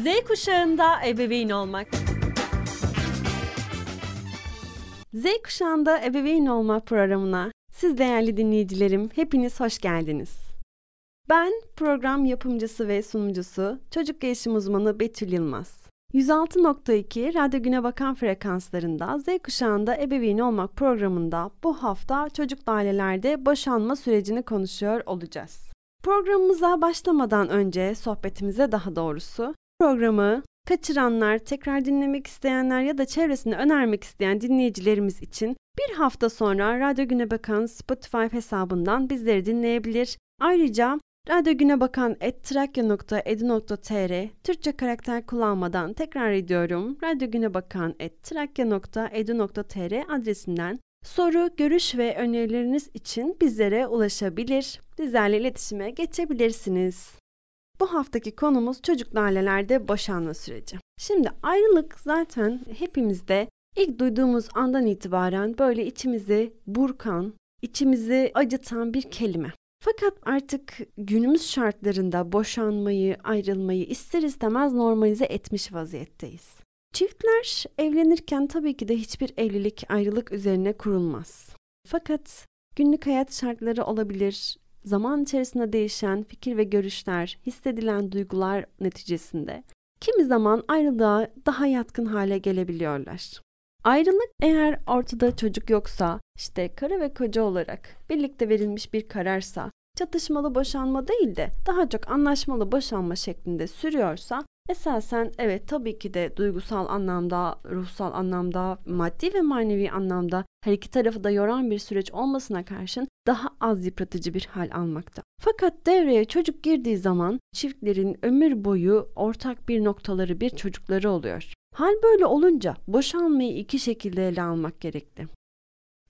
Z kuşağında ebeveyn olmak. Z kuşağında ebeveyn olma programına siz değerli dinleyicilerim hepiniz hoş geldiniz. Ben program yapımcısı ve sunucusu çocuk gelişim uzmanı Betül Yılmaz. 106.2 Radyo Güne Bakan frekanslarında Z kuşağında ebeveyn olmak programında bu hafta çocuklu ailelerde boşanma sürecini konuşuyor olacağız. Programımıza başlamadan önce sohbetimize daha doğrusu programı kaçıranlar, tekrar dinlemek isteyenler ya da çevresine önermek isteyen dinleyicilerimiz için bir hafta sonra Radyo Güne Bakan Spotify hesabından bizleri dinleyebilir. Ayrıca Radyo Güne Bakan trakya.edu.tr Türkçe karakter kullanmadan tekrar ediyorum. Radyo Güne Bakan trakya.edu.tr adresinden soru, görüş ve önerileriniz için bizlere ulaşabilir. Bizlerle iletişime geçebilirsiniz. Bu haftaki konumuz çocuklu ailelerde boşanma süreci. Şimdi ayrılık zaten hepimizde ilk duyduğumuz andan itibaren böyle içimizi burkan, içimizi acıtan bir kelime. Fakat artık günümüz şartlarında boşanmayı, ayrılmayı ister istemez normalize etmiş vaziyetteyiz. Çiftler evlenirken tabii ki de hiçbir evlilik ayrılık üzerine kurulmaz. Fakat günlük hayat şartları olabilir, zaman içerisinde değişen fikir ve görüşler, hissedilen duygular neticesinde kimi zaman ayrılığa daha yatkın hale gelebiliyorlar. Ayrılık eğer ortada çocuk yoksa, işte karı ve koca olarak birlikte verilmiş bir kararsa, çatışmalı boşanma değil de daha çok anlaşmalı boşanma şeklinde sürüyorsa Esasen evet tabii ki de duygusal anlamda, ruhsal anlamda, maddi ve manevi anlamda her iki tarafı da yoran bir süreç olmasına karşın daha az yıpratıcı bir hal almakta. Fakat devreye çocuk girdiği zaman çiftlerin ömür boyu ortak bir noktaları, bir çocukları oluyor. Hal böyle olunca boşanmayı iki şekilde ele almak gerekli.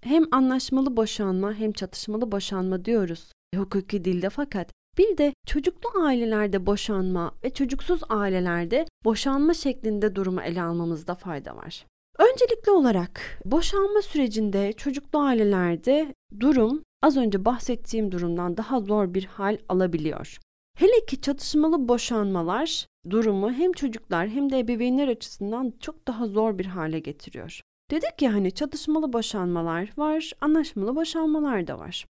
Hem anlaşmalı boşanma hem çatışmalı boşanma diyoruz hukuki dilde fakat bir de çocuklu ailelerde boşanma ve çocuksuz ailelerde boşanma şeklinde durumu ele almamızda fayda var. Öncelikli olarak boşanma sürecinde çocuklu ailelerde durum az önce bahsettiğim durumdan daha zor bir hal alabiliyor. Hele ki çatışmalı boşanmalar durumu hem çocuklar hem de ebeveynler açısından çok daha zor bir hale getiriyor. Dedik ya hani çatışmalı boşanmalar var, anlaşmalı boşanmalar da var.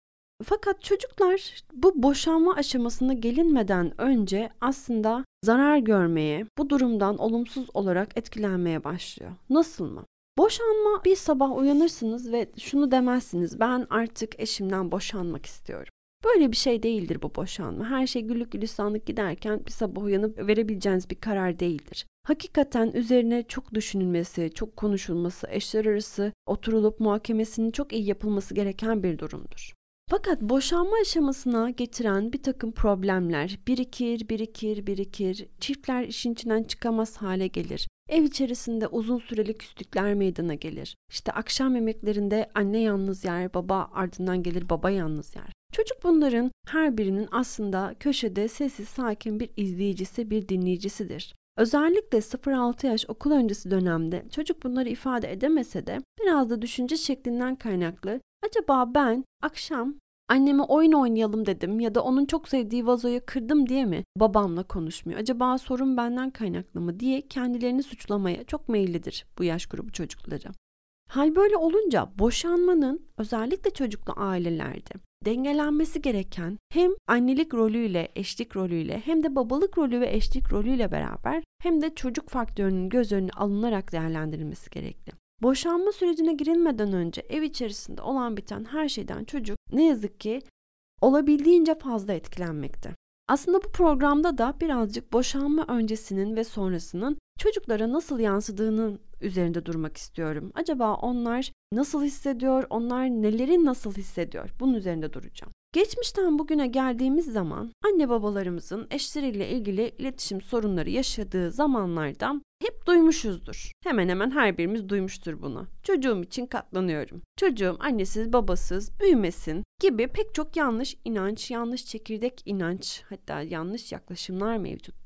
Fakat çocuklar bu boşanma aşamasına gelinmeden önce aslında zarar görmeye, bu durumdan olumsuz olarak etkilenmeye başlıyor. Nasıl mı? Boşanma bir sabah uyanırsınız ve şunu demezsiniz. Ben artık eşimden boşanmak istiyorum. Böyle bir şey değildir bu boşanma. Her şey güllük gülistanlık giderken bir sabah uyanıp verebileceğiniz bir karar değildir. Hakikaten üzerine çok düşünülmesi, çok konuşulması, eşler arası oturulup muhakemesinin çok iyi yapılması gereken bir durumdur. Fakat boşanma aşamasına getiren bir takım problemler birikir, birikir, birikir. Çiftler işin içinden çıkamaz hale gelir. Ev içerisinde uzun süreli küslükler meydana gelir. İşte akşam yemeklerinde anne yalnız yer, baba ardından gelir baba yalnız yer. Çocuk bunların her birinin aslında köşede sessiz sakin bir izleyicisi, bir dinleyicisidir. Özellikle 0-6 yaş okul öncesi dönemde çocuk bunları ifade edemese de biraz da düşünce şeklinden kaynaklı acaba ben akşam anneme oyun oynayalım dedim ya da onun çok sevdiği vazoyu kırdım diye mi babamla konuşmuyor? Acaba sorun benden kaynaklı mı diye kendilerini suçlamaya çok meyillidir bu yaş grubu çocukları. Hal böyle olunca boşanmanın özellikle çocuklu ailelerde dengelenmesi gereken hem annelik rolüyle, eşlik rolüyle hem de babalık rolü ve eşlik rolüyle beraber hem de çocuk faktörünün göz önüne alınarak değerlendirilmesi gerekli. Boşanma sürecine girilmeden önce ev içerisinde olan biten her şeyden çocuk ne yazık ki olabildiğince fazla etkilenmekte. Aslında bu programda da birazcık boşanma öncesinin ve sonrasının çocuklara nasıl yansıdığının üzerinde durmak istiyorum. Acaba onlar nasıl hissediyor, onlar neleri nasıl hissediyor? Bunun üzerinde duracağım. Geçmişten bugüne geldiğimiz zaman anne babalarımızın eşleriyle ilgili iletişim sorunları yaşadığı zamanlardan hep duymuşuzdur. Hemen hemen her birimiz duymuştur bunu. Çocuğum için katlanıyorum. Çocuğum annesiz babasız büyümesin gibi pek çok yanlış inanç, yanlış çekirdek inanç hatta yanlış yaklaşımlar mevcuttu.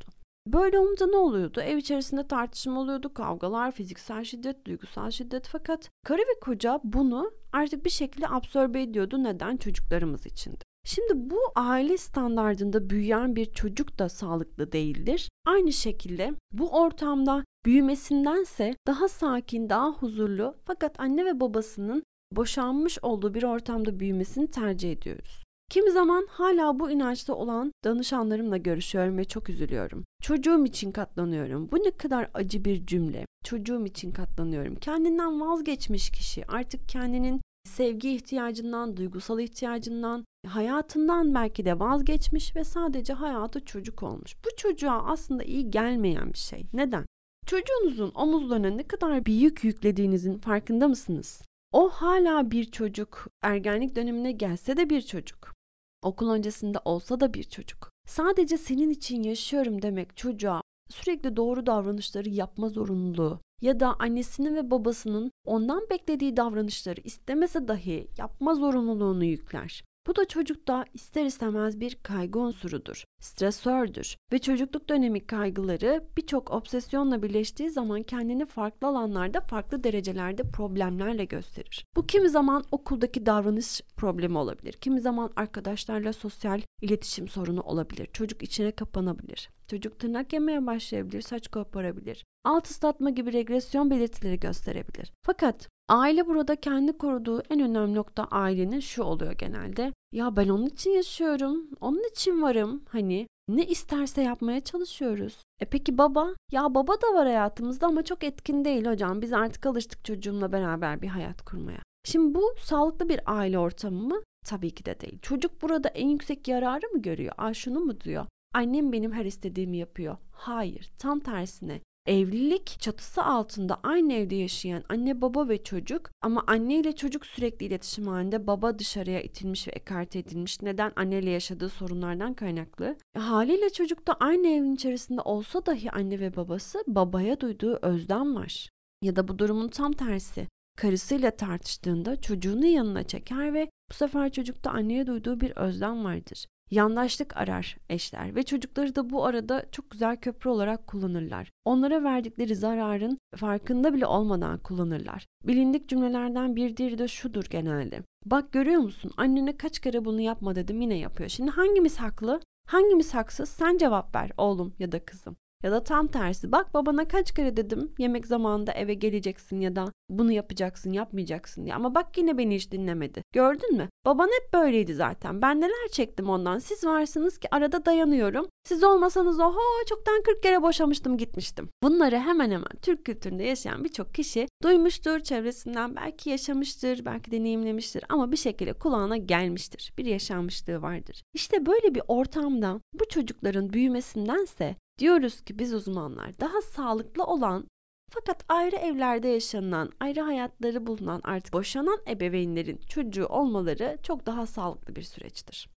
Böyle olunca ne oluyordu? Ev içerisinde tartışma oluyordu, kavgalar, fiziksel şiddet, duygusal şiddet fakat karı ve koca bunu artık bir şekilde absorbe ediyordu. Neden? Çocuklarımız içindi. Şimdi bu aile standardında büyüyen bir çocuk da sağlıklı değildir. Aynı şekilde bu ortamda büyümesindense daha sakin, daha huzurlu fakat anne ve babasının boşanmış olduğu bir ortamda büyümesini tercih ediyoruz. Kimi zaman hala bu inançta olan danışanlarımla görüşüyorum ve çok üzülüyorum. Çocuğum için katlanıyorum. Bu ne kadar acı bir cümle. Çocuğum için katlanıyorum. Kendinden vazgeçmiş kişi artık kendinin sevgi ihtiyacından, duygusal ihtiyacından, hayatından belki de vazgeçmiş ve sadece hayatı çocuk olmuş. Bu çocuğa aslında iyi gelmeyen bir şey. Neden? Çocuğunuzun omuzlarına ne kadar büyük yüklediğinizin farkında mısınız? O hala bir çocuk, ergenlik dönemine gelse de bir çocuk. Okul öncesinde olsa da bir çocuk. Sadece senin için yaşıyorum demek çocuğa sürekli doğru davranışları yapma zorunluluğu ya da annesinin ve babasının ondan beklediği davranışları istemese dahi yapma zorunluluğunu yükler. Bu da çocukta ister istemez bir kaygı unsurudur, stresördür ve çocukluk dönemi kaygıları birçok obsesyonla birleştiği zaman kendini farklı alanlarda farklı derecelerde problemlerle gösterir. Bu kimi zaman okuldaki davranış problemi olabilir, kimi zaman arkadaşlarla sosyal iletişim sorunu olabilir, çocuk içine kapanabilir. Çocuk tırnak yemeye başlayabilir, saç koparabilir. Alt ıslatma gibi regresyon belirtileri gösterebilir. Fakat aile burada kendi koruduğu en önemli nokta ailenin şu oluyor genelde. Ya ben onun için yaşıyorum, onun için varım. Hani ne isterse yapmaya çalışıyoruz. E peki baba? Ya baba da var hayatımızda ama çok etkin değil hocam. Biz artık alıştık çocuğumla beraber bir hayat kurmaya. Şimdi bu sağlıklı bir aile ortamı mı? Tabii ki de değil. Çocuk burada en yüksek yararı mı görüyor? Ay şunu mu diyor? Annem benim her istediğimi yapıyor. Hayır, tam tersine. Evlilik çatısı altında aynı evde yaşayan anne baba ve çocuk ama anne ile çocuk sürekli iletişim halinde baba dışarıya itilmiş ve ekarte edilmiş. Neden? Anneyle yaşadığı sorunlardan kaynaklı. E, haliyle çocuk da aynı evin içerisinde olsa dahi anne ve babası babaya duyduğu özlem var. Ya da bu durumun tam tersi. Karısıyla tartıştığında çocuğunu yanına çeker ve bu sefer çocukta anneye duyduğu bir özlem vardır. Yandaşlık arar eşler ve çocukları da bu arada çok güzel köprü olarak kullanırlar. Onlara verdikleri zararın farkında bile olmadan kullanırlar. Bilindik cümlelerden bir diğeri de şudur genelde. Bak görüyor musun annene kaç kere bunu yapma dedim yine yapıyor. Şimdi hangimiz haklı? Hangimiz haksız? Sen cevap ver oğlum ya da kızım. Ya da tam tersi bak babana kaç kere dedim yemek zamanında eve geleceksin ya da bunu yapacaksın yapmayacaksın diye ama bak yine beni hiç dinlemedi. Gördün mü? Baban hep böyleydi zaten. Ben neler çektim ondan. Siz varsınız ki arada dayanıyorum. Siz olmasanız oho çoktan 40 kere boşamıştım gitmiştim. Bunları hemen hemen Türk kültüründe yaşayan birçok kişi duymuştur çevresinden belki yaşamıştır belki deneyimlemiştir ama bir şekilde kulağına gelmiştir. Bir yaşanmışlığı vardır. İşte böyle bir ortamda bu çocukların büyümesindense Diyoruz ki biz uzmanlar daha sağlıklı olan fakat ayrı evlerde yaşanan, ayrı hayatları bulunan artık boşanan ebeveynlerin çocuğu olmaları çok daha sağlıklı bir süreçtir.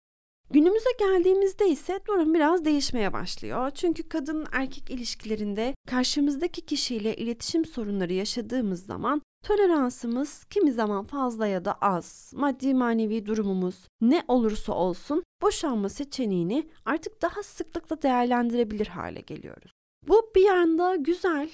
Günümüze geldiğimizde ise durum biraz değişmeye başlıyor. Çünkü kadın erkek ilişkilerinde karşımızdaki kişiyle iletişim sorunları yaşadığımız zaman Toleransımız kimi zaman fazla ya da az, maddi manevi durumumuz ne olursa olsun boşanma seçeneğini artık daha sıklıkla değerlendirebilir hale geliyoruz. Bu bir yanda güzel,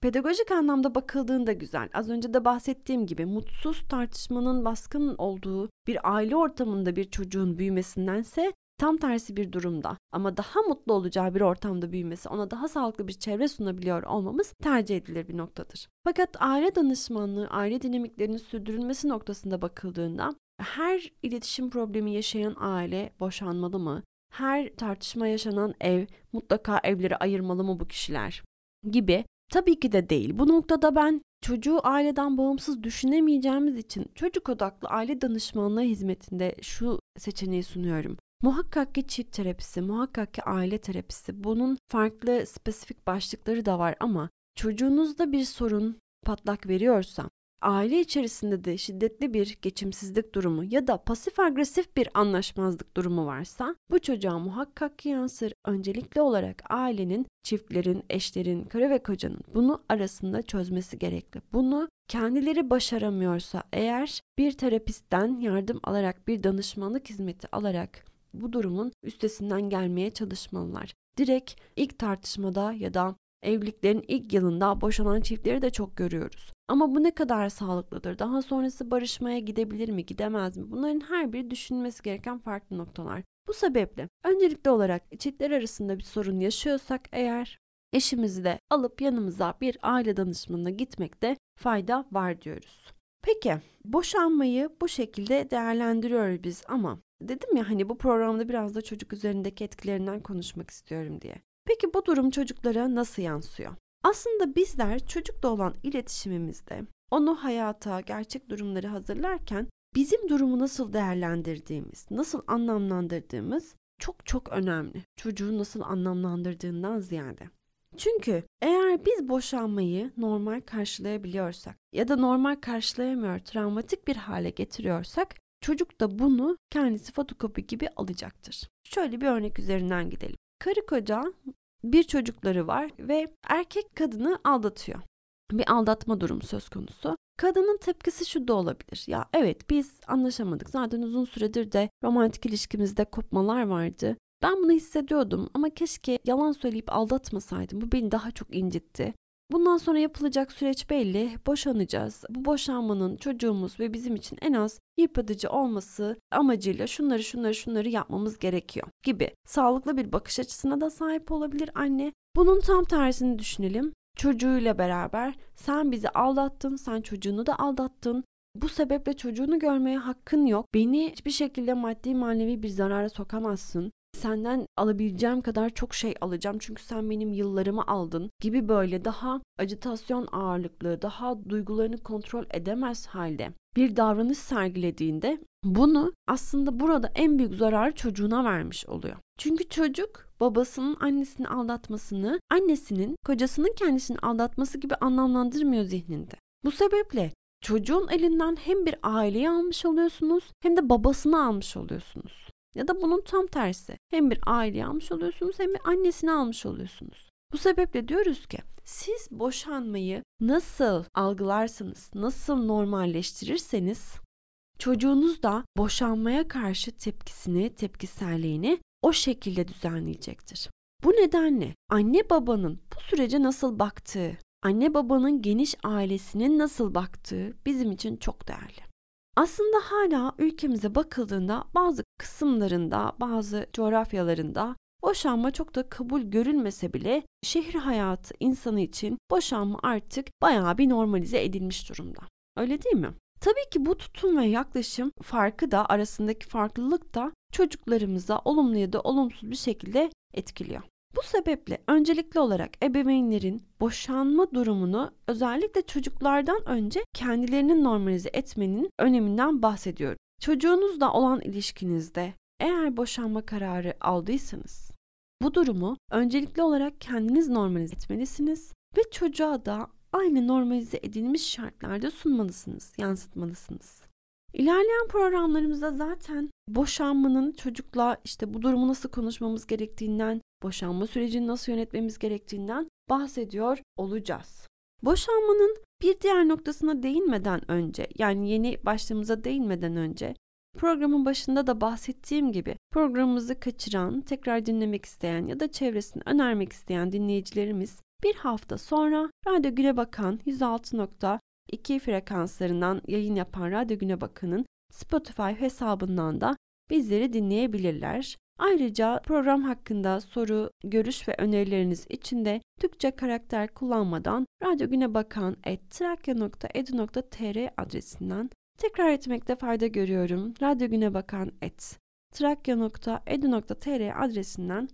pedagojik anlamda bakıldığında güzel. Az önce de bahsettiğim gibi mutsuz tartışmanın baskın olduğu bir aile ortamında bir çocuğun büyümesindense tam tersi bir durumda ama daha mutlu olacağı bir ortamda büyümesi, ona daha sağlıklı bir çevre sunabiliyor olmamız tercih edilir bir noktadır. Fakat aile danışmanlığı, aile dinamiklerinin sürdürülmesi noktasında bakıldığında her iletişim problemi yaşayan aile boşanmalı mı? Her tartışma yaşanan ev mutlaka evleri ayırmalı mı bu kişiler? Gibi Tabii ki de değil. Bu noktada ben çocuğu aileden bağımsız düşünemeyeceğimiz için çocuk odaklı aile danışmanlığı hizmetinde şu seçeneği sunuyorum. Muhakkak ki çift terapisi, muhakkak ki aile terapisi. Bunun farklı spesifik başlıkları da var ama çocuğunuzda bir sorun patlak veriyorsa, aile içerisinde de şiddetli bir geçimsizlik durumu ya da pasif agresif bir anlaşmazlık durumu varsa bu çocuğa muhakkak ki yansır. Öncelikli olarak ailenin, çiftlerin, eşlerin, karı ve kocanın bunu arasında çözmesi gerekli. Bunu kendileri başaramıyorsa eğer bir terapistten yardım alarak bir danışmanlık hizmeti alarak bu durumun üstesinden gelmeye çalışmalılar. Direkt ilk tartışmada ya da Evliliklerin ilk yılında boşanan çiftleri de çok görüyoruz. Ama bu ne kadar sağlıklıdır? Daha sonrası barışmaya gidebilir mi, gidemez mi? Bunların her biri düşünülmesi gereken farklı noktalar. Bu sebeple öncelikli olarak çiftler arasında bir sorun yaşıyorsak eğer eşimizi de alıp yanımıza bir aile danışmanına gitmekte fayda var diyoruz. Peki boşanmayı bu şekilde değerlendiriyoruz biz ama dedim ya hani bu programda biraz da çocuk üzerindeki etkilerinden konuşmak istiyorum diye. Peki bu durum çocuklara nasıl yansıyor? Aslında bizler çocukla olan iletişimimizde onu hayata, gerçek durumları hazırlarken bizim durumu nasıl değerlendirdiğimiz, nasıl anlamlandırdığımız çok çok önemli. Çocuğu nasıl anlamlandırdığından ziyade. Çünkü eğer biz boşanmayı normal karşılayabiliyorsak ya da normal karşılayamıyor, travmatik bir hale getiriyorsak çocuk da bunu kendisi fotokopi gibi alacaktır. Şöyle bir örnek üzerinden gidelim. Karı koca bir çocukları var ve erkek kadını aldatıyor. Bir aldatma durumu söz konusu. Kadının tepkisi şu da olabilir. Ya evet biz anlaşamadık. Zaten uzun süredir de romantik ilişkimizde kopmalar vardı. Ben bunu hissediyordum ama keşke yalan söyleyip aldatmasaydım. Bu beni daha çok incitti. Bundan sonra yapılacak süreç belli. Boşanacağız. Bu boşanmanın çocuğumuz ve bizim için en az yıpratıcı olması amacıyla şunları şunları şunları yapmamız gerekiyor gibi. Sağlıklı bir bakış açısına da sahip olabilir anne. Bunun tam tersini düşünelim. Çocuğuyla beraber sen bizi aldattın, sen çocuğunu da aldattın. Bu sebeple çocuğunu görmeye hakkın yok. Beni hiçbir şekilde maddi manevi bir zarara sokamazsın senden alabileceğim kadar çok şey alacağım çünkü sen benim yıllarımı aldın gibi böyle daha acitasyon ağırlıklı, daha duygularını kontrol edemez halde bir davranış sergilediğinde bunu aslında burada en büyük zarar çocuğuna vermiş oluyor. Çünkü çocuk babasının annesini aldatmasını, annesinin kocasının kendisini aldatması gibi anlamlandırmıyor zihninde. Bu sebeple çocuğun elinden hem bir aileyi almış oluyorsunuz hem de babasını almış oluyorsunuz. Ya da bunun tam tersi. Hem bir aileyi almış oluyorsunuz hem de annesini almış oluyorsunuz. Bu sebeple diyoruz ki siz boşanmayı nasıl algılarsanız, nasıl normalleştirirseniz çocuğunuz da boşanmaya karşı tepkisini, tepkiselliğini o şekilde düzenleyecektir. Bu nedenle anne babanın bu sürece nasıl baktığı, anne babanın geniş ailesinin nasıl baktığı bizim için çok değerli. Aslında hala ülkemize bakıldığında bazı kısımlarında, bazı coğrafyalarında boşanma çok da kabul görülmese bile şehir hayatı insanı için boşanma artık bayağı bir normalize edilmiş durumda. Öyle değil mi? Tabii ki bu tutum ve yaklaşım farkı da arasındaki farklılık da çocuklarımıza olumlu ya da olumsuz bir şekilde etkiliyor. Bu sebeple öncelikli olarak ebeveynlerin boşanma durumunu özellikle çocuklardan önce kendilerini normalize etmenin öneminden bahsediyorum. Çocuğunuzla olan ilişkinizde eğer boşanma kararı aldıysanız bu durumu öncelikli olarak kendiniz normalize etmelisiniz ve çocuğa da aynı normalize edilmiş şartlarda sunmalısınız, yansıtmalısınız. İlerleyen programlarımızda zaten boşanmanın çocukla işte bu durumu nasıl konuşmamız gerektiğinden, boşanma sürecini nasıl yönetmemiz gerektiğinden bahsediyor olacağız. Boşanmanın bir diğer noktasına değinmeden önce yani yeni başlığımıza değinmeden önce programın başında da bahsettiğim gibi programımızı kaçıran, tekrar dinlemek isteyen ya da çevresini önermek isteyen dinleyicilerimiz bir hafta sonra Radyo Güne Bakan 106.2 frekanslarından yayın yapan Radyo Güne Bakan'ın Spotify hesabından da bizleri dinleyebilirler. Ayrıca program hakkında soru, görüş ve önerileriniz için de Türkçe karakter kullanmadan Radyo Güne Bakan trakya.edu.tr adresinden tekrar etmekte fayda görüyorum. Radyo Güne Bakan et trakya.edu.tr adresinden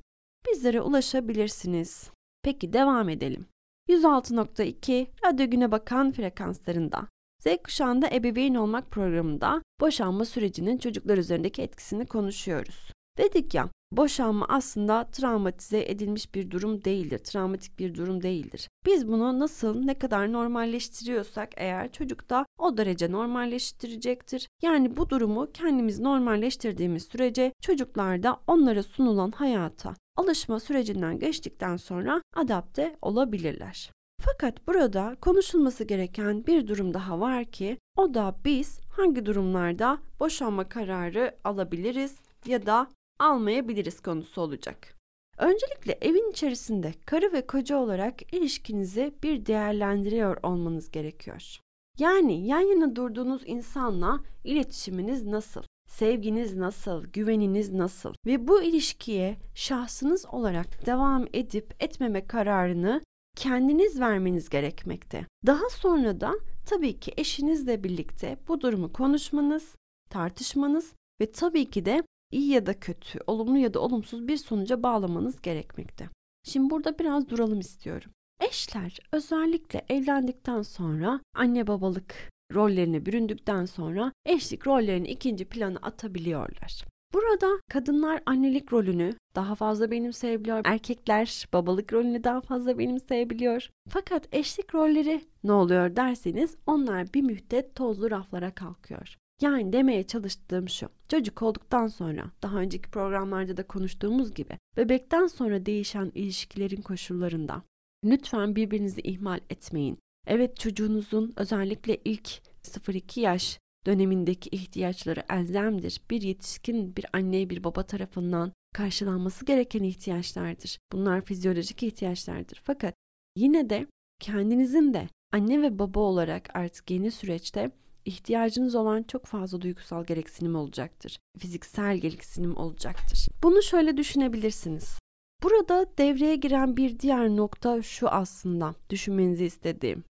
bizlere ulaşabilirsiniz. Peki devam edelim. 106.2 Radyo Güne Bakan frekanslarında Z kuşağında ebeveyn olmak programında boşanma sürecinin çocuklar üzerindeki etkisini konuşuyoruz. Dedik ya, boşanma aslında travmatize edilmiş bir durum değildir, travmatik bir durum değildir. Biz bunu nasıl, ne kadar normalleştiriyorsak eğer çocuk da o derece normalleştirecektir. Yani bu durumu kendimiz normalleştirdiğimiz sürece çocuklar da onlara sunulan hayata alışma sürecinden geçtikten sonra adapte olabilirler. Fakat burada konuşulması gereken bir durum daha var ki o da biz hangi durumlarda boşanma kararı alabiliriz ya da almayabiliriz konusu olacak. Öncelikle evin içerisinde karı ve koca olarak ilişkinizi bir değerlendiriyor olmanız gerekiyor. Yani yan yana durduğunuz insanla iletişiminiz nasıl? Sevginiz nasıl? Güveniniz nasıl? Ve bu ilişkiye şahsınız olarak devam edip etmeme kararını kendiniz vermeniz gerekmekte. Daha sonra da tabii ki eşinizle birlikte bu durumu konuşmanız, tartışmanız ve tabii ki de iyi ya da kötü, olumlu ya da olumsuz bir sonuca bağlamanız gerekmekte. Şimdi burada biraz duralım istiyorum. Eşler özellikle evlendikten sonra anne babalık rollerine büründükten sonra eşlik rollerini ikinci plana atabiliyorlar. Burada kadınlar annelik rolünü daha fazla benimseyebiliyor. Erkekler babalık rolünü daha fazla benimseyebiliyor. Fakat eşlik rolleri ne oluyor derseniz onlar bir müddet tozlu raflara kalkıyor. Yani demeye çalıştığım şu. Çocuk olduktan sonra daha önceki programlarda da konuştuğumuz gibi bebekten sonra değişen ilişkilerin koşullarında lütfen birbirinizi ihmal etmeyin. Evet çocuğunuzun özellikle ilk 0-2 yaş dönemindeki ihtiyaçları elzemdir. Bir yetişkin bir anne bir baba tarafından karşılanması gereken ihtiyaçlardır. Bunlar fizyolojik ihtiyaçlardır. Fakat yine de kendinizin de anne ve baba olarak artık yeni süreçte ihtiyacınız olan çok fazla duygusal gereksinim olacaktır. Fiziksel gereksinim olacaktır. Bunu şöyle düşünebilirsiniz. Burada devreye giren bir diğer nokta şu aslında düşünmenizi istediğim.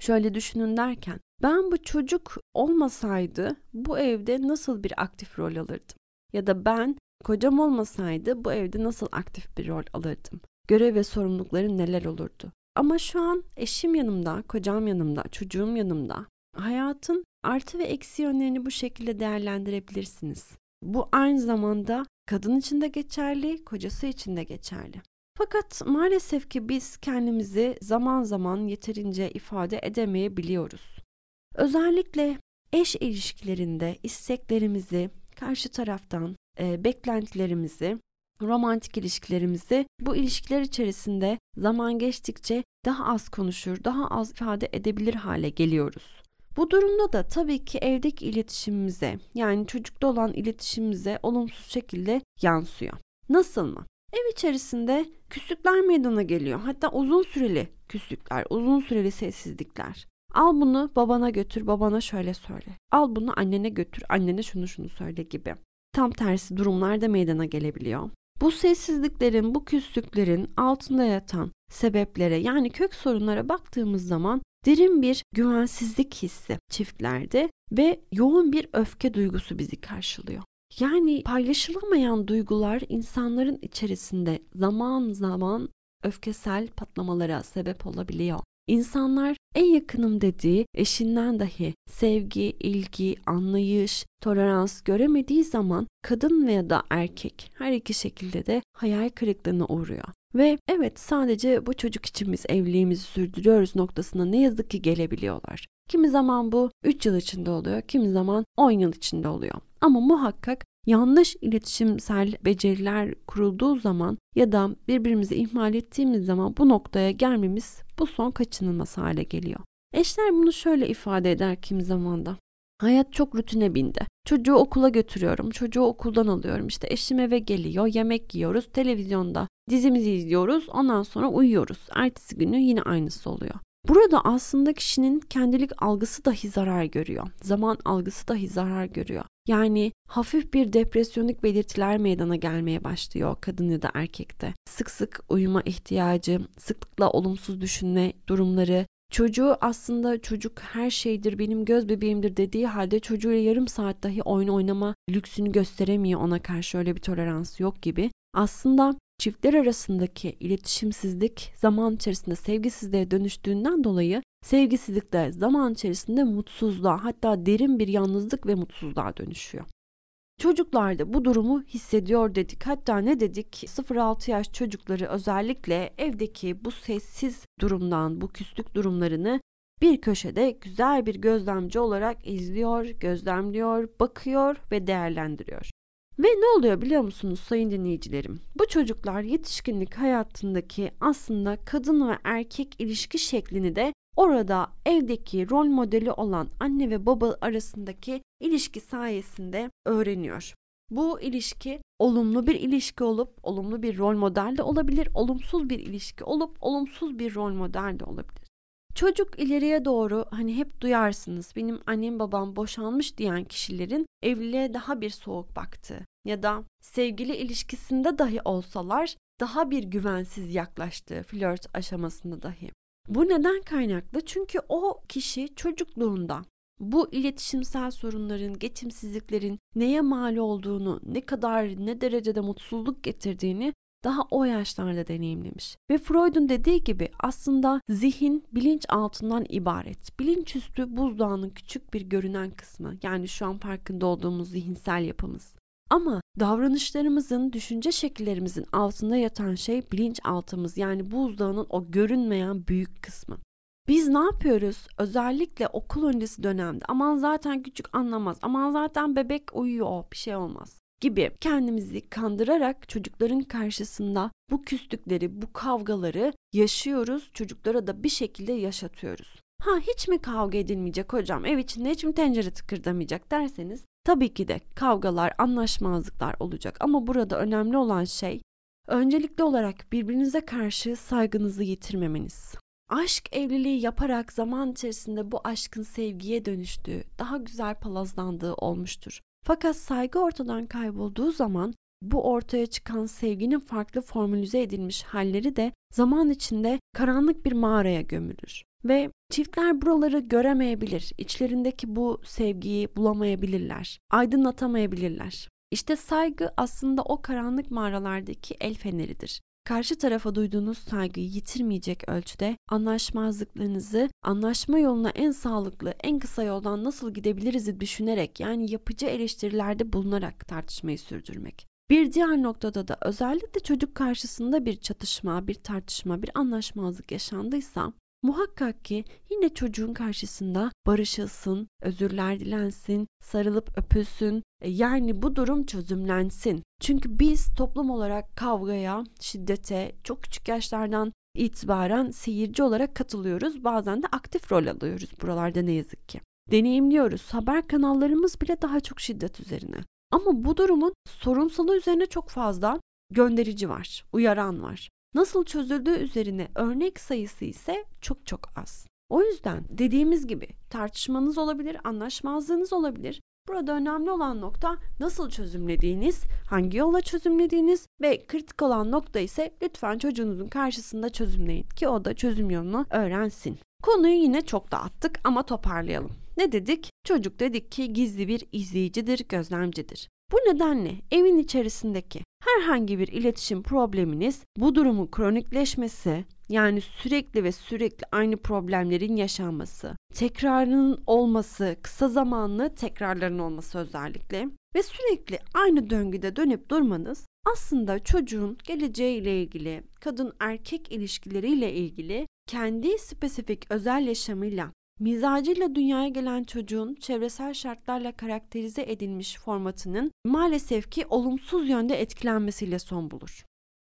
Şöyle düşünün derken ben bu çocuk olmasaydı bu evde nasıl bir aktif rol alırdım? Ya da ben kocam olmasaydı bu evde nasıl aktif bir rol alırdım? Görev ve sorumluluklarım neler olurdu? Ama şu an eşim yanımda, kocam yanımda, çocuğum yanımda. Hayatın artı ve eksi yönlerini bu şekilde değerlendirebilirsiniz. Bu aynı zamanda kadın için de geçerli, kocası için de geçerli. Fakat maalesef ki biz kendimizi zaman zaman yeterince ifade edemeyebiliyoruz. Özellikle eş ilişkilerinde isteklerimizi karşı taraftan e, beklentilerimizi, romantik ilişkilerimizi bu ilişkiler içerisinde zaman geçtikçe daha az konuşur, daha az ifade edebilir hale geliyoruz. Bu durumda da tabii ki evdeki iletişimimize yani çocukta olan iletişimimize olumsuz şekilde yansıyor. Nasıl mı? Ev içerisinde küslükler meydana geliyor. Hatta uzun süreli küslükler, uzun süreli sessizlikler. Al bunu babana götür, babana şöyle söyle. Al bunu annene götür, annene şunu şunu söyle gibi. Tam tersi durumlar da meydana gelebiliyor. Bu sessizliklerin, bu küslüklerin altında yatan sebeplere yani kök sorunlara baktığımız zaman derin bir güvensizlik hissi çiftlerde ve yoğun bir öfke duygusu bizi karşılıyor. Yani paylaşılamayan duygular insanların içerisinde zaman zaman öfkesel patlamalara sebep olabiliyor. İnsanlar en yakınım dediği eşinden dahi sevgi, ilgi, anlayış, tolerans göremediği zaman kadın veya da erkek her iki şekilde de hayal kırıklığına uğruyor. Ve evet sadece bu çocuk için biz evliliğimizi sürdürüyoruz noktasına ne yazık ki gelebiliyorlar. Kimi zaman bu 3 yıl içinde oluyor, kimi zaman 10 yıl içinde oluyor. Ama muhakkak yanlış iletişimsel beceriler kurulduğu zaman ya da birbirimizi ihmal ettiğimiz zaman bu noktaya gelmemiz bu son kaçınılmaz hale geliyor. Eşler bunu şöyle ifade eder kimi zamanda. Hayat çok rutine bindi. Çocuğu okula götürüyorum, çocuğu okuldan alıyorum. İşte eşim eve geliyor, yemek yiyoruz, televizyonda dizimizi izliyoruz, ondan sonra uyuyoruz. Ertesi günü yine aynısı oluyor. Burada aslında kişinin kendilik algısı dahi zarar görüyor. Zaman algısı dahi zarar görüyor. Yani hafif bir depresyonik belirtiler meydana gelmeye başlıyor kadın ya da erkekte. Sık sık uyuma ihtiyacı, sıklıkla olumsuz düşünme durumları, Çocuğu aslında çocuk her şeydir, benim göz bebeğimdir dediği halde çocuğuyla yarım saat dahi oyun oynama lüksünü gösteremiyor ona karşı öyle bir tolerans yok gibi. Aslında çiftler arasındaki iletişimsizlik zaman içerisinde sevgisizliğe dönüştüğünden dolayı sevgisizlik de zaman içerisinde mutsuzluğa hatta derin bir yalnızlık ve mutsuzluğa dönüşüyor. Çocuklar da bu durumu hissediyor dedik. Hatta ne dedik? 0-6 yaş çocukları özellikle evdeki bu sessiz durumdan, bu küslük durumlarını bir köşede güzel bir gözlemci olarak izliyor, gözlemliyor, bakıyor ve değerlendiriyor. Ve ne oluyor biliyor musunuz sayın dinleyicilerim? Bu çocuklar yetişkinlik hayatındaki aslında kadın ve erkek ilişki şeklini de orada evdeki rol modeli olan anne ve baba arasındaki ilişki sayesinde öğreniyor. Bu ilişki olumlu bir ilişki olup olumlu bir rol model de olabilir, olumsuz bir ilişki olup olumsuz bir rol model de olabilir. Çocuk ileriye doğru hani hep duyarsınız benim annem babam boşanmış diyen kişilerin evliliğe daha bir soğuk baktığı ya da sevgili ilişkisinde dahi olsalar daha bir güvensiz yaklaştığı flört aşamasında dahi. Bu neden kaynaklı? Çünkü o kişi çocukluğunda bu iletişimsel sorunların, geçimsizliklerin neye mal olduğunu, ne kadar, ne derecede mutsuzluk getirdiğini daha o yaşlarda deneyimlemiş. Ve Freud'un dediği gibi aslında zihin bilinç altından ibaret. Bilinçüstü buzdağının küçük bir görünen kısmı. Yani şu an farkında olduğumuz zihinsel yapımız. Ama davranışlarımızın, düşünce şekillerimizin altında yatan şey bilinçaltımız yani buzdağının o görünmeyen büyük kısmı. Biz ne yapıyoruz? Özellikle okul öncesi dönemde aman zaten küçük anlamaz, aman zaten bebek uyuyor bir şey olmaz gibi kendimizi kandırarak çocukların karşısında bu küslükleri, bu kavgaları yaşıyoruz. Çocuklara da bir şekilde yaşatıyoruz. Ha hiç mi kavga edilmeyecek hocam? Ev içinde hiç mi tencere tıkırdamayacak derseniz tabii ki de kavgalar, anlaşmazlıklar olacak ama burada önemli olan şey öncelikli olarak birbirinize karşı saygınızı yitirmemeniz. Aşk evliliği yaparak zaman içerisinde bu aşkın sevgiye dönüştüğü, daha güzel palazlandığı olmuştur. Fakat saygı ortadan kaybolduğu zaman bu ortaya çıkan sevginin farklı formülize edilmiş halleri de zaman içinde karanlık bir mağaraya gömülür. Ve çiftler buraları göremeyebilir, içlerindeki bu sevgiyi bulamayabilirler, aydınlatamayabilirler. İşte saygı aslında o karanlık mağaralardaki el feneridir karşı tarafa duyduğunuz saygıyı yitirmeyecek ölçüde anlaşmazlıklarınızı anlaşma yoluna en sağlıklı, en kısa yoldan nasıl gidebiliriz düşünerek yani yapıcı eleştirilerde bulunarak tartışmayı sürdürmek. Bir diğer noktada da özellikle çocuk karşısında bir çatışma, bir tartışma, bir anlaşmazlık yaşandıysa Muhakkak ki yine çocuğun karşısında barışılsın, özürler dilensin, sarılıp öpülsün. E, yani bu durum çözümlensin. Çünkü biz toplum olarak kavgaya, şiddete çok küçük yaşlardan itibaren seyirci olarak katılıyoruz. Bazen de aktif rol alıyoruz buralarda ne yazık ki. Deneyimliyoruz. Haber kanallarımız bile daha çok şiddet üzerine. Ama bu durumun sorunsalı üzerine çok fazla gönderici var, uyaran var. Nasıl çözüldüğü üzerine örnek sayısı ise çok çok az. O yüzden dediğimiz gibi tartışmanız olabilir, anlaşmazlığınız olabilir. Burada önemli olan nokta nasıl çözümlediğiniz, hangi yolla çözümlediğiniz ve kritik olan nokta ise lütfen çocuğunuzun karşısında çözümleyin ki o da çözüm yolunu öğrensin. Konuyu yine çok dağıttık ama toparlayalım. Ne dedik? Çocuk dedik ki gizli bir izleyicidir, gözlemcidir. Bu nedenle evin içerisindeki herhangi bir iletişim probleminiz bu durumun kronikleşmesi yani sürekli ve sürekli aynı problemlerin yaşanması, tekrarının olması, kısa zamanlı tekrarların olması özellikle ve sürekli aynı döngüde dönüp durmanız aslında çocuğun geleceğiyle ilgili, kadın erkek ilişkileriyle ilgili kendi spesifik özel yaşamıyla Mizacıyla dünyaya gelen çocuğun çevresel şartlarla karakterize edilmiş formatının maalesef ki olumsuz yönde etkilenmesiyle son bulur.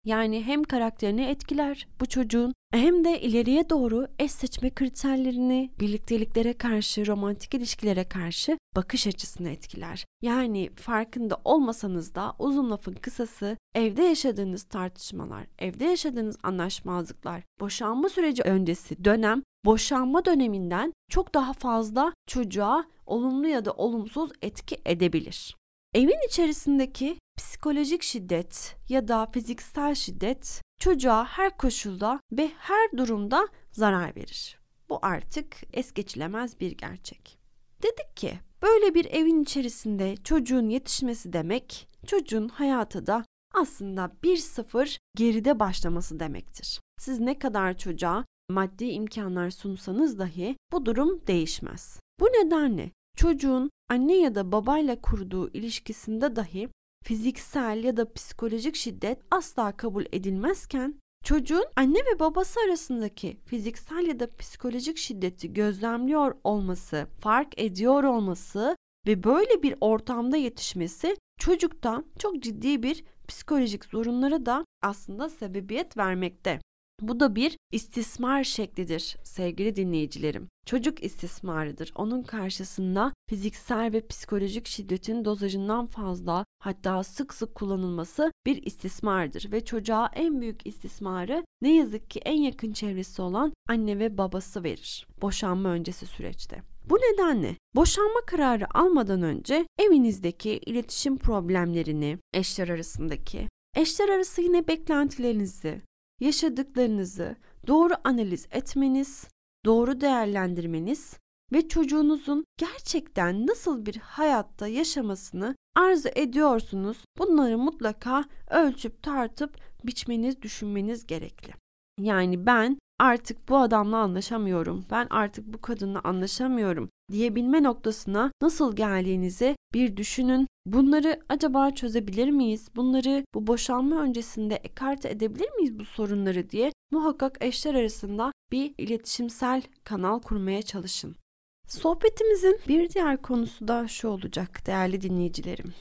Yani hem karakterini etkiler bu çocuğun hem de ileriye doğru eş seçme kriterlerini, birlikteliklere karşı, romantik ilişkilere karşı bakış açısını etkiler. Yani farkında olmasanız da uzun lafın kısası evde yaşadığınız tartışmalar, evde yaşadığınız anlaşmazlıklar, boşanma süreci öncesi dönem boşanma döneminden çok daha fazla çocuğa olumlu ya da olumsuz etki edebilir. Evin içerisindeki psikolojik şiddet ya da fiziksel şiddet çocuğa her koşulda ve her durumda zarar verir. Bu artık es geçilemez bir gerçek. Dedik ki böyle bir evin içerisinde çocuğun yetişmesi demek çocuğun hayatı da aslında bir sıfır geride başlaması demektir. Siz ne kadar çocuğa maddi imkanlar sunsanız dahi bu durum değişmez. Bu nedenle çocuğun anne ya da babayla kurduğu ilişkisinde dahi fiziksel ya da psikolojik şiddet asla kabul edilmezken çocuğun anne ve babası arasındaki fiziksel ya da psikolojik şiddeti gözlemliyor olması, fark ediyor olması ve böyle bir ortamda yetişmesi çocukta çok ciddi bir psikolojik sorunlara da aslında sebebiyet vermekte. Bu da bir istismar şeklidir sevgili dinleyicilerim. Çocuk istismarıdır. Onun karşısında fiziksel ve psikolojik şiddetin dozajından fazla hatta sık sık kullanılması bir istismardır ve çocuğa en büyük istismarı ne yazık ki en yakın çevresi olan anne ve babası verir. Boşanma öncesi süreçte. Bu nedenle boşanma kararı almadan önce evinizdeki iletişim problemlerini, eşler arasındaki, eşler arası yine beklentilerinizi, yaşadıklarınızı doğru analiz etmeniz, doğru değerlendirmeniz ve çocuğunuzun gerçekten nasıl bir hayatta yaşamasını arzu ediyorsunuz. Bunları mutlaka ölçüp tartıp biçmeniz, düşünmeniz gerekli. Yani ben artık bu adamla anlaşamıyorum. Ben artık bu kadınla anlaşamıyorum diyebilme noktasına nasıl geldiğinizi bir düşünün. Bunları acaba çözebilir miyiz? Bunları bu boşanma öncesinde ekarte edebilir miyiz bu sorunları diye muhakkak eşler arasında bir iletişimsel kanal kurmaya çalışın. Sohbetimizin bir diğer konusu da şu olacak değerli dinleyicilerim.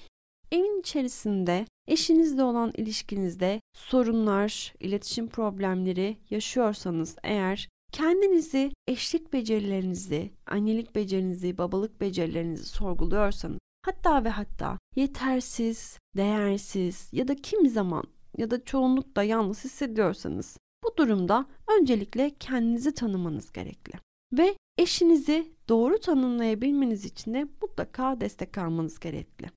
Evin içerisinde eşinizle olan ilişkinizde sorunlar, iletişim problemleri yaşıyorsanız eğer kendinizi, eşlik becerilerinizi, annelik becerinizi, babalık becerilerinizi sorguluyorsanız hatta ve hatta yetersiz, değersiz ya da kim zaman ya da çoğunlukla yalnız hissediyorsanız bu durumda öncelikle kendinizi tanımanız gerekli. Ve eşinizi doğru tanımlayabilmeniz için de mutlaka destek almanız gerekli.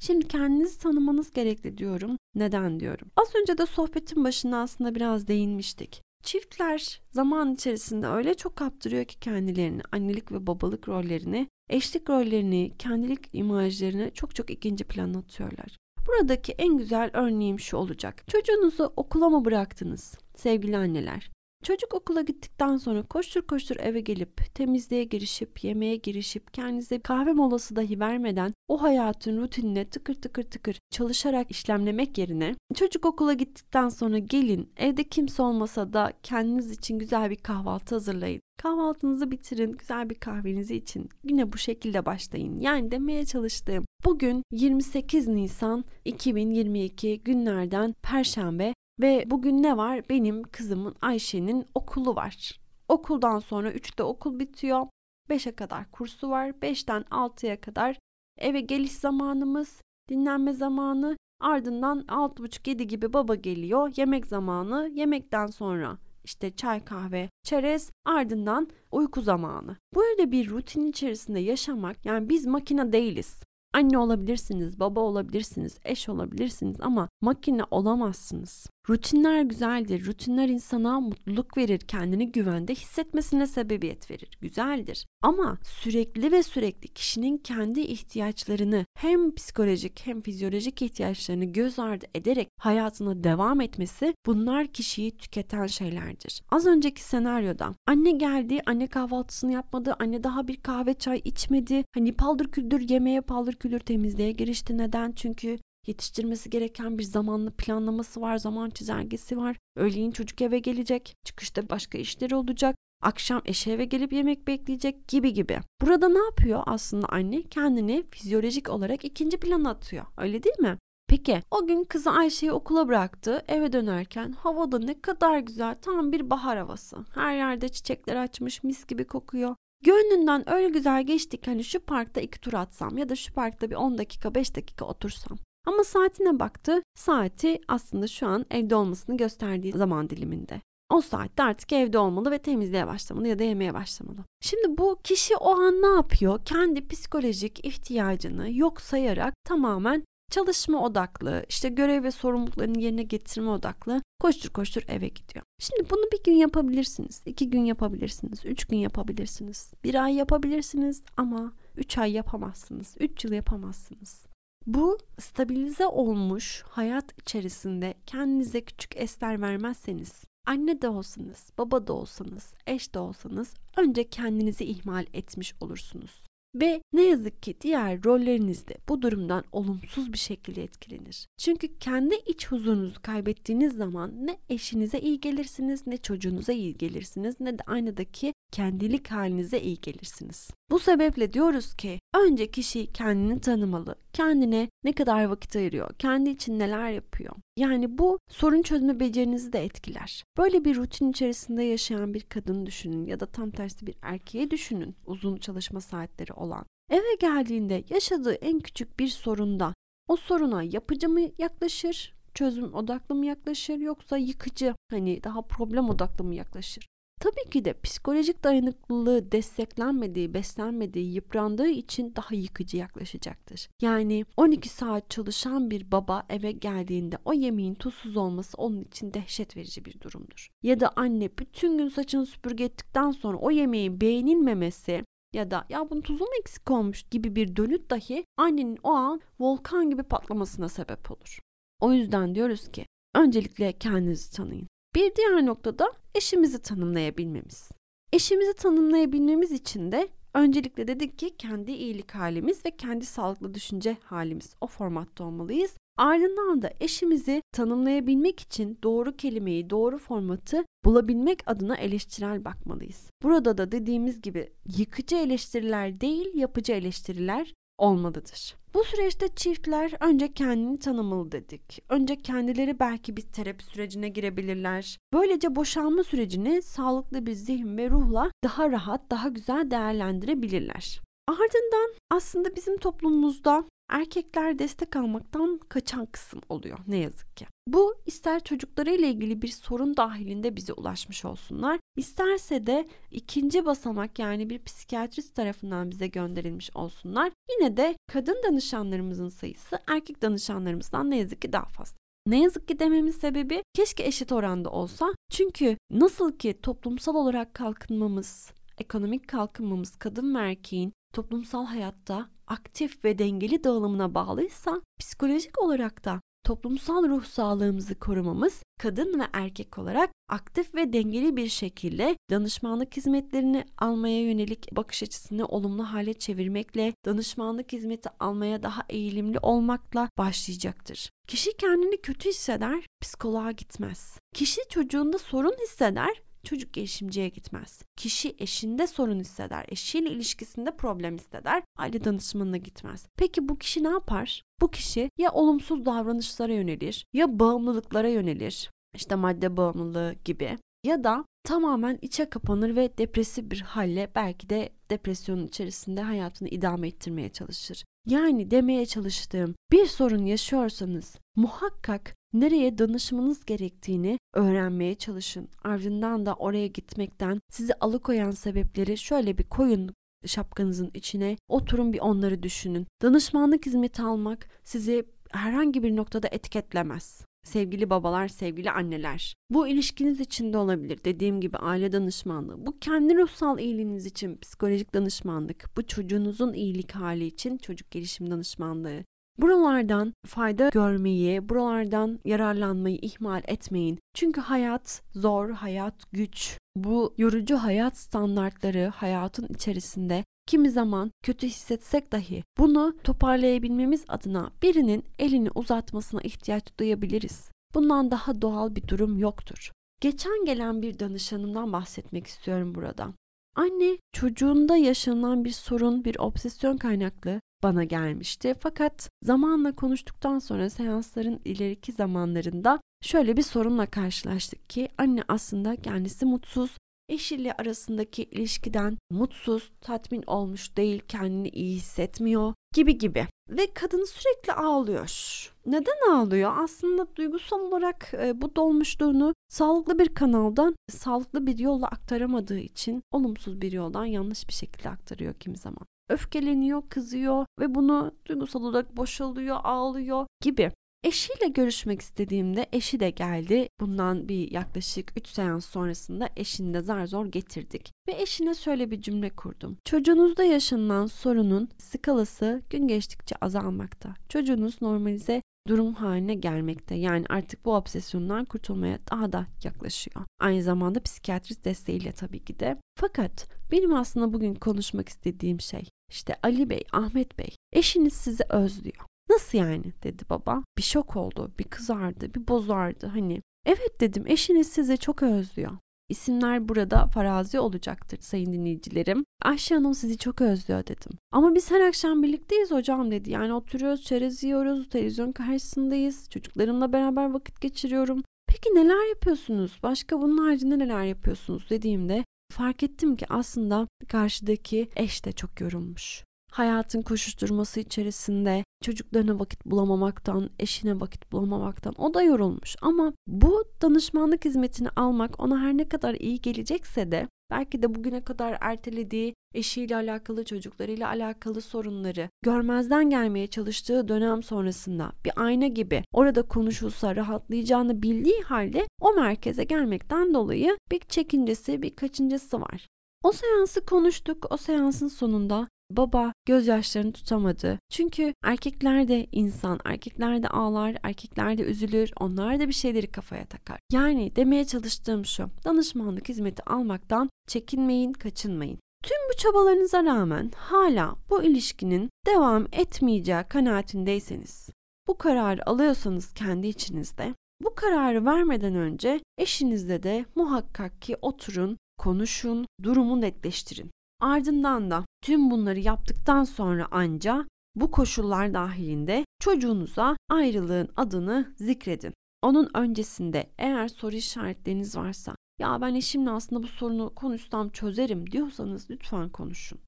Şimdi kendinizi tanımanız gerekli diyorum. Neden diyorum? Az önce de sohbetin başında aslında biraz değinmiştik. Çiftler zaman içerisinde öyle çok kaptırıyor ki kendilerini, annelik ve babalık rollerini, eşlik rollerini, kendilik imajlarını çok çok ikinci plana atıyorlar. Buradaki en güzel örneğim şu olacak. Çocuğunuzu okula mı bıraktınız sevgili anneler? Çocuk okula gittikten sonra koştur koştur eve gelip temizliğe girişip yemeğe girişip kendinize kahve molası dahi vermeden o hayatın rutinine tıkır tıkır tıkır çalışarak işlemlemek yerine çocuk okula gittikten sonra gelin evde kimse olmasa da kendiniz için güzel bir kahvaltı hazırlayın. Kahvaltınızı bitirin, güzel bir kahvenizi için. Yine bu şekilde başlayın. Yani demeye çalıştığım bugün 28 Nisan 2022 günlerden Perşembe ve bugün ne var? Benim kızımın Ayşe'nin okulu var. Okuldan sonra 3'te okul bitiyor. 5'e kadar kursu var. 5'ten 6'ya kadar eve geliş zamanımız, dinlenme zamanı. Ardından 6.30-7 gibi baba geliyor. Yemek zamanı. Yemekten sonra işte çay kahve, çerez ardından uyku zamanı. Böyle bir rutin içerisinde yaşamak yani biz makine değiliz. Anne olabilirsiniz, baba olabilirsiniz, eş olabilirsiniz ama makine olamazsınız. Rutinler güzeldir. Rutinler insana mutluluk verir, kendini güvende hissetmesine sebebiyet verir. Güzeldir. Ama sürekli ve sürekli kişinin kendi ihtiyaçlarını hem psikolojik hem fizyolojik ihtiyaçlarını göz ardı ederek hayatına devam etmesi bunlar kişiyi tüketen şeylerdir. Az önceki senaryoda anne geldi, anne kahvaltısını yapmadı, anne daha bir kahve çay içmedi. Hani paldır küldür yemeğe paldır küldür temizliğe girişti. Neden? Çünkü yetiştirmesi gereken bir zamanlı planlaması var, zaman çizelgesi var. Öğleyin çocuk eve gelecek, çıkışta başka işleri olacak. Akşam eşi eve gelip yemek bekleyecek gibi gibi. Burada ne yapıyor aslında anne? Kendini fizyolojik olarak ikinci plana atıyor. Öyle değil mi? Peki o gün kızı Ayşe'yi okula bıraktı. Eve dönerken havada ne kadar güzel tam bir bahar havası. Her yerde çiçekler açmış mis gibi kokuyor. Gönlünden öyle güzel geçtik hani şu parkta iki tur atsam ya da şu parkta bir 10 dakika 5 dakika otursam. Ama saatine baktı. Saati aslında şu an evde olmasını gösterdiği zaman diliminde. O saatte artık evde olmalı ve temizliğe başlamalı ya da yemeye başlamalı. Şimdi bu kişi o an ne yapıyor? Kendi psikolojik ihtiyacını yok sayarak tamamen çalışma odaklı, işte görev ve sorumluluklarını yerine getirme odaklı koştur koştur eve gidiyor. Şimdi bunu bir gün yapabilirsiniz, iki gün yapabilirsiniz, üç gün yapabilirsiniz, bir ay yapabilirsiniz ama üç ay yapamazsınız, üç yıl yapamazsınız. Bu stabilize olmuş hayat içerisinde kendinize küçük esler vermezseniz, anne de olsanız, baba da olsanız, eş de olsanız önce kendinizi ihmal etmiş olursunuz. Ve ne yazık ki diğer rolleriniz de bu durumdan olumsuz bir şekilde etkilenir. Çünkü kendi iç huzurunuzu kaybettiğiniz zaman ne eşinize iyi gelirsiniz, ne çocuğunuza iyi gelirsiniz, ne de aynadaki kendilik halinize iyi gelirsiniz. Bu sebeple diyoruz ki önce kişi kendini tanımalı. Kendine ne kadar vakit ayırıyor, kendi için neler yapıyor. Yani bu sorun çözme becerinizi de etkiler. Böyle bir rutin içerisinde yaşayan bir kadını düşünün ya da tam tersi bir erkeği düşünün. Uzun çalışma saatleri olan. Eve geldiğinde yaşadığı en küçük bir sorunda o soruna yapıcı mı yaklaşır, çözüm odaklı mı yaklaşır yoksa yıkıcı hani daha problem odaklı mı yaklaşır? Tabii ki de psikolojik dayanıklılığı desteklenmediği, beslenmediği, yıprandığı için daha yıkıcı yaklaşacaktır. Yani 12 saat çalışan bir baba eve geldiğinde o yemeğin tuzsuz olması onun için dehşet verici bir durumdur. Ya da anne bütün gün saçını süpürge ettikten sonra o yemeğin beğenilmemesi ya da ya bunun tuzu mu eksik olmuş gibi bir dönüt dahi annenin o an volkan gibi patlamasına sebep olur. O yüzden diyoruz ki öncelikle kendinizi tanıyın. Bir diğer noktada eşimizi tanımlayabilmemiz. Eşimizi tanımlayabilmemiz için de öncelikle dedik ki kendi iyilik halimiz ve kendi sağlıklı düşünce halimiz o formatta olmalıyız. Ardından da eşimizi tanımlayabilmek için doğru kelimeyi, doğru formatı bulabilmek adına eleştirel bakmalıyız. Burada da dediğimiz gibi yıkıcı eleştiriler değil, yapıcı eleştiriler olmalıdır. Bu süreçte çiftler önce kendini tanımalı dedik. Önce kendileri belki bir terapi sürecine girebilirler. Böylece boşanma sürecini sağlıklı bir zihin ve ruhla daha rahat, daha güzel değerlendirebilirler. Ardından aslında bizim toplumumuzda erkekler destek almaktan kaçan kısım oluyor ne yazık ki. Bu ister çocuklarıyla ilgili bir sorun dahilinde bize ulaşmış olsunlar, isterse de ikinci basamak yani bir psikiyatrist tarafından bize gönderilmiş olsunlar. Yine de kadın danışanlarımızın sayısı erkek danışanlarımızdan ne yazık ki daha fazla. Ne yazık ki dememin sebebi keşke eşit oranda olsa. Çünkü nasıl ki toplumsal olarak kalkınmamız, ekonomik kalkınmamız kadın ve erkeğin toplumsal hayatta aktif ve dengeli dağılımına bağlıysa psikolojik olarak da toplumsal ruh sağlığımızı korumamız kadın ve erkek olarak aktif ve dengeli bir şekilde danışmanlık hizmetlerini almaya yönelik bakış açısını olumlu hale çevirmekle danışmanlık hizmeti almaya daha eğilimli olmakla başlayacaktır. Kişi kendini kötü hisseder, psikoloğa gitmez. Kişi çocuğunda sorun hisseder, çocuk gelişimciye gitmez. Kişi eşinde sorun hisseder, eşiyle ilişkisinde problem hisseder, aile danışmanına gitmez. Peki bu kişi ne yapar? Bu kişi ya olumsuz davranışlara yönelir, ya bağımlılıklara yönelir, işte madde bağımlılığı gibi ya da tamamen içe kapanır ve depresif bir halle belki de depresyonun içerisinde hayatını idame ettirmeye çalışır. Yani demeye çalıştığım bir sorun yaşıyorsanız muhakkak nereye danışmanız gerektiğini öğrenmeye çalışın. Ardından da oraya gitmekten sizi alıkoyan sebepleri şöyle bir koyun şapkanızın içine. Oturun bir onları düşünün. Danışmanlık hizmeti almak sizi herhangi bir noktada etiketlemez. Sevgili babalar, sevgili anneler. Bu ilişkiniz için de olabilir. Dediğim gibi aile danışmanlığı. Bu kendi ruhsal iyiliğiniz için psikolojik danışmanlık. Bu çocuğunuzun iyilik hali için çocuk gelişim danışmanlığı. Buralardan fayda görmeyi, buralardan yararlanmayı ihmal etmeyin. Çünkü hayat zor, hayat güç. Bu yorucu hayat standartları hayatın içerisinde kimi zaman kötü hissetsek dahi bunu toparlayabilmemiz adına birinin elini uzatmasına ihtiyaç duyabiliriz. Bundan daha doğal bir durum yoktur. Geçen gelen bir danışanımdan bahsetmek istiyorum burada. Anne çocuğunda yaşanan bir sorun, bir obsesyon kaynaklı bana gelmişti. Fakat zamanla konuştuktan sonra seansların ileriki zamanlarında şöyle bir sorunla karşılaştık ki anne aslında kendisi mutsuz, eşiyle arasındaki ilişkiden mutsuz, tatmin olmuş değil, kendini iyi hissetmiyor gibi gibi. Ve kadın sürekli ağlıyor. Neden ağlıyor? Aslında duygusal olarak e, bu dolmuşluğunu sağlıklı bir kanaldan sağlıklı bir yolla aktaramadığı için olumsuz bir yoldan yanlış bir şekilde aktarıyor kimi zaman öfkeleniyor, kızıyor ve bunu duygusal olarak boşalıyor, ağlıyor gibi. Eşiyle görüşmek istediğimde eşi de geldi. Bundan bir yaklaşık 3 seans sonrasında eşini de zar zor getirdik. Ve eşine şöyle bir cümle kurdum. Çocuğunuzda yaşanılan sorunun skalası gün geçtikçe azalmakta. Çocuğunuz normalize durum haline gelmekte. Yani artık bu obsesyondan kurtulmaya daha da yaklaşıyor. Aynı zamanda psikiyatrist desteğiyle tabii ki de. Fakat benim aslında bugün konuşmak istediğim şey işte Ali Bey, Ahmet Bey eşiniz sizi özlüyor. Nasıl yani dedi baba. Bir şok oldu, bir kızardı, bir bozardı hani. Evet dedim eşiniz sizi çok özlüyor. İsimler burada farazi olacaktır sayın dinleyicilerim. Ayşe Hanım sizi çok özlüyor dedim. Ama biz her akşam birlikteyiz hocam dedi. Yani oturuyoruz, çerez yiyoruz, televizyon karşısındayız. Çocuklarımla beraber vakit geçiriyorum. Peki neler yapıyorsunuz? Başka bunun haricinde neler yapıyorsunuz dediğimde fark ettim ki aslında karşıdaki eş de çok yorulmuş hayatın koşuşturması içerisinde çocuklarına vakit bulamamaktan, eşine vakit bulamamaktan o da yorulmuş. Ama bu danışmanlık hizmetini almak ona her ne kadar iyi gelecekse de belki de bugüne kadar ertelediği eşiyle alakalı, çocuklarıyla alakalı sorunları görmezden gelmeye çalıştığı dönem sonrasında bir ayna gibi orada konuşulsa rahatlayacağını bildiği halde o merkeze gelmekten dolayı bir çekincesi, bir kaçıncısı var. O seansı konuştuk. O seansın sonunda Baba gözyaşlarını tutamadı. Çünkü erkekler de insan, erkekler de ağlar, erkekler de üzülür, onlar da bir şeyleri kafaya takar. Yani demeye çalıştığım şu, danışmanlık hizmeti almaktan çekinmeyin, kaçınmayın. Tüm bu çabalarınıza rağmen hala bu ilişkinin devam etmeyeceği kanaatindeyseniz, bu kararı alıyorsanız kendi içinizde, bu kararı vermeden önce eşinizle de muhakkak ki oturun, konuşun, durumu netleştirin. Ardından da tüm bunları yaptıktan sonra anca bu koşullar dahilinde çocuğunuza ayrılığın adını zikredin. Onun öncesinde eğer soru işaretleriniz varsa ya ben eşimle aslında bu sorunu konuşsam çözerim diyorsanız lütfen konuşun.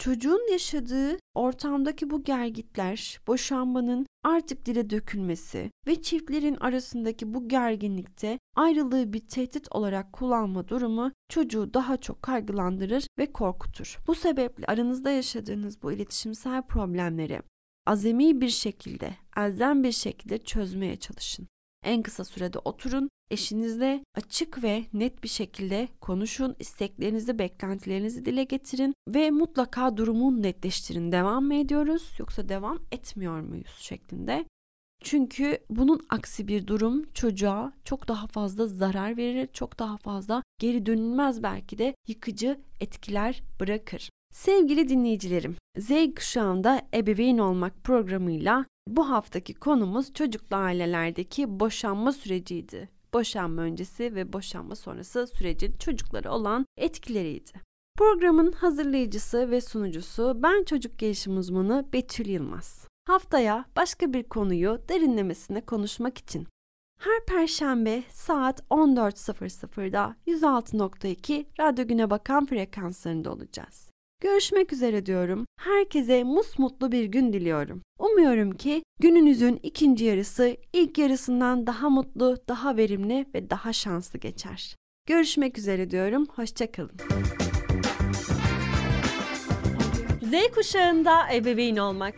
Çocuğun yaşadığı ortamdaki bu gergitler, boşanmanın artık dile dökülmesi ve çiftlerin arasındaki bu gerginlikte ayrılığı bir tehdit olarak kullanma durumu çocuğu daha çok kaygılandırır ve korkutur. Bu sebeple aranızda yaşadığınız bu iletişimsel problemleri azami bir şekilde, elzem bir şekilde çözmeye çalışın. En kısa sürede oturun, eşinizle açık ve net bir şekilde konuşun, isteklerinizi, beklentilerinizi dile getirin ve mutlaka durumu netleştirin. Devam mı ediyoruz yoksa devam etmiyor muyuz şeklinde. Çünkü bunun aksi bir durum çocuğa çok daha fazla zarar verir, çok daha fazla geri dönülmez belki de yıkıcı etkiler bırakır. Sevgili dinleyicilerim, Z kuşağında ebeveyn olmak programıyla bu haftaki konumuz çocuklu ailelerdeki boşanma süreciydi. Boşanma öncesi ve boşanma sonrası sürecin çocukları olan etkileriydi. Programın hazırlayıcısı ve sunucusu ben çocuk gelişim uzmanı Betül Yılmaz. Haftaya başka bir konuyu derinlemesine konuşmak için her perşembe saat 14.00'da 106.2 Radyo Güne Bakan frekanslarında olacağız. Görüşmek üzere diyorum. Herkese musmutlu bir gün diliyorum. Umuyorum ki gününüzün ikinci yarısı ilk yarısından daha mutlu, daha verimli ve daha şanslı geçer. Görüşmek üzere diyorum. Hoşçakalın. Z kuşağında ebeveyn olmak.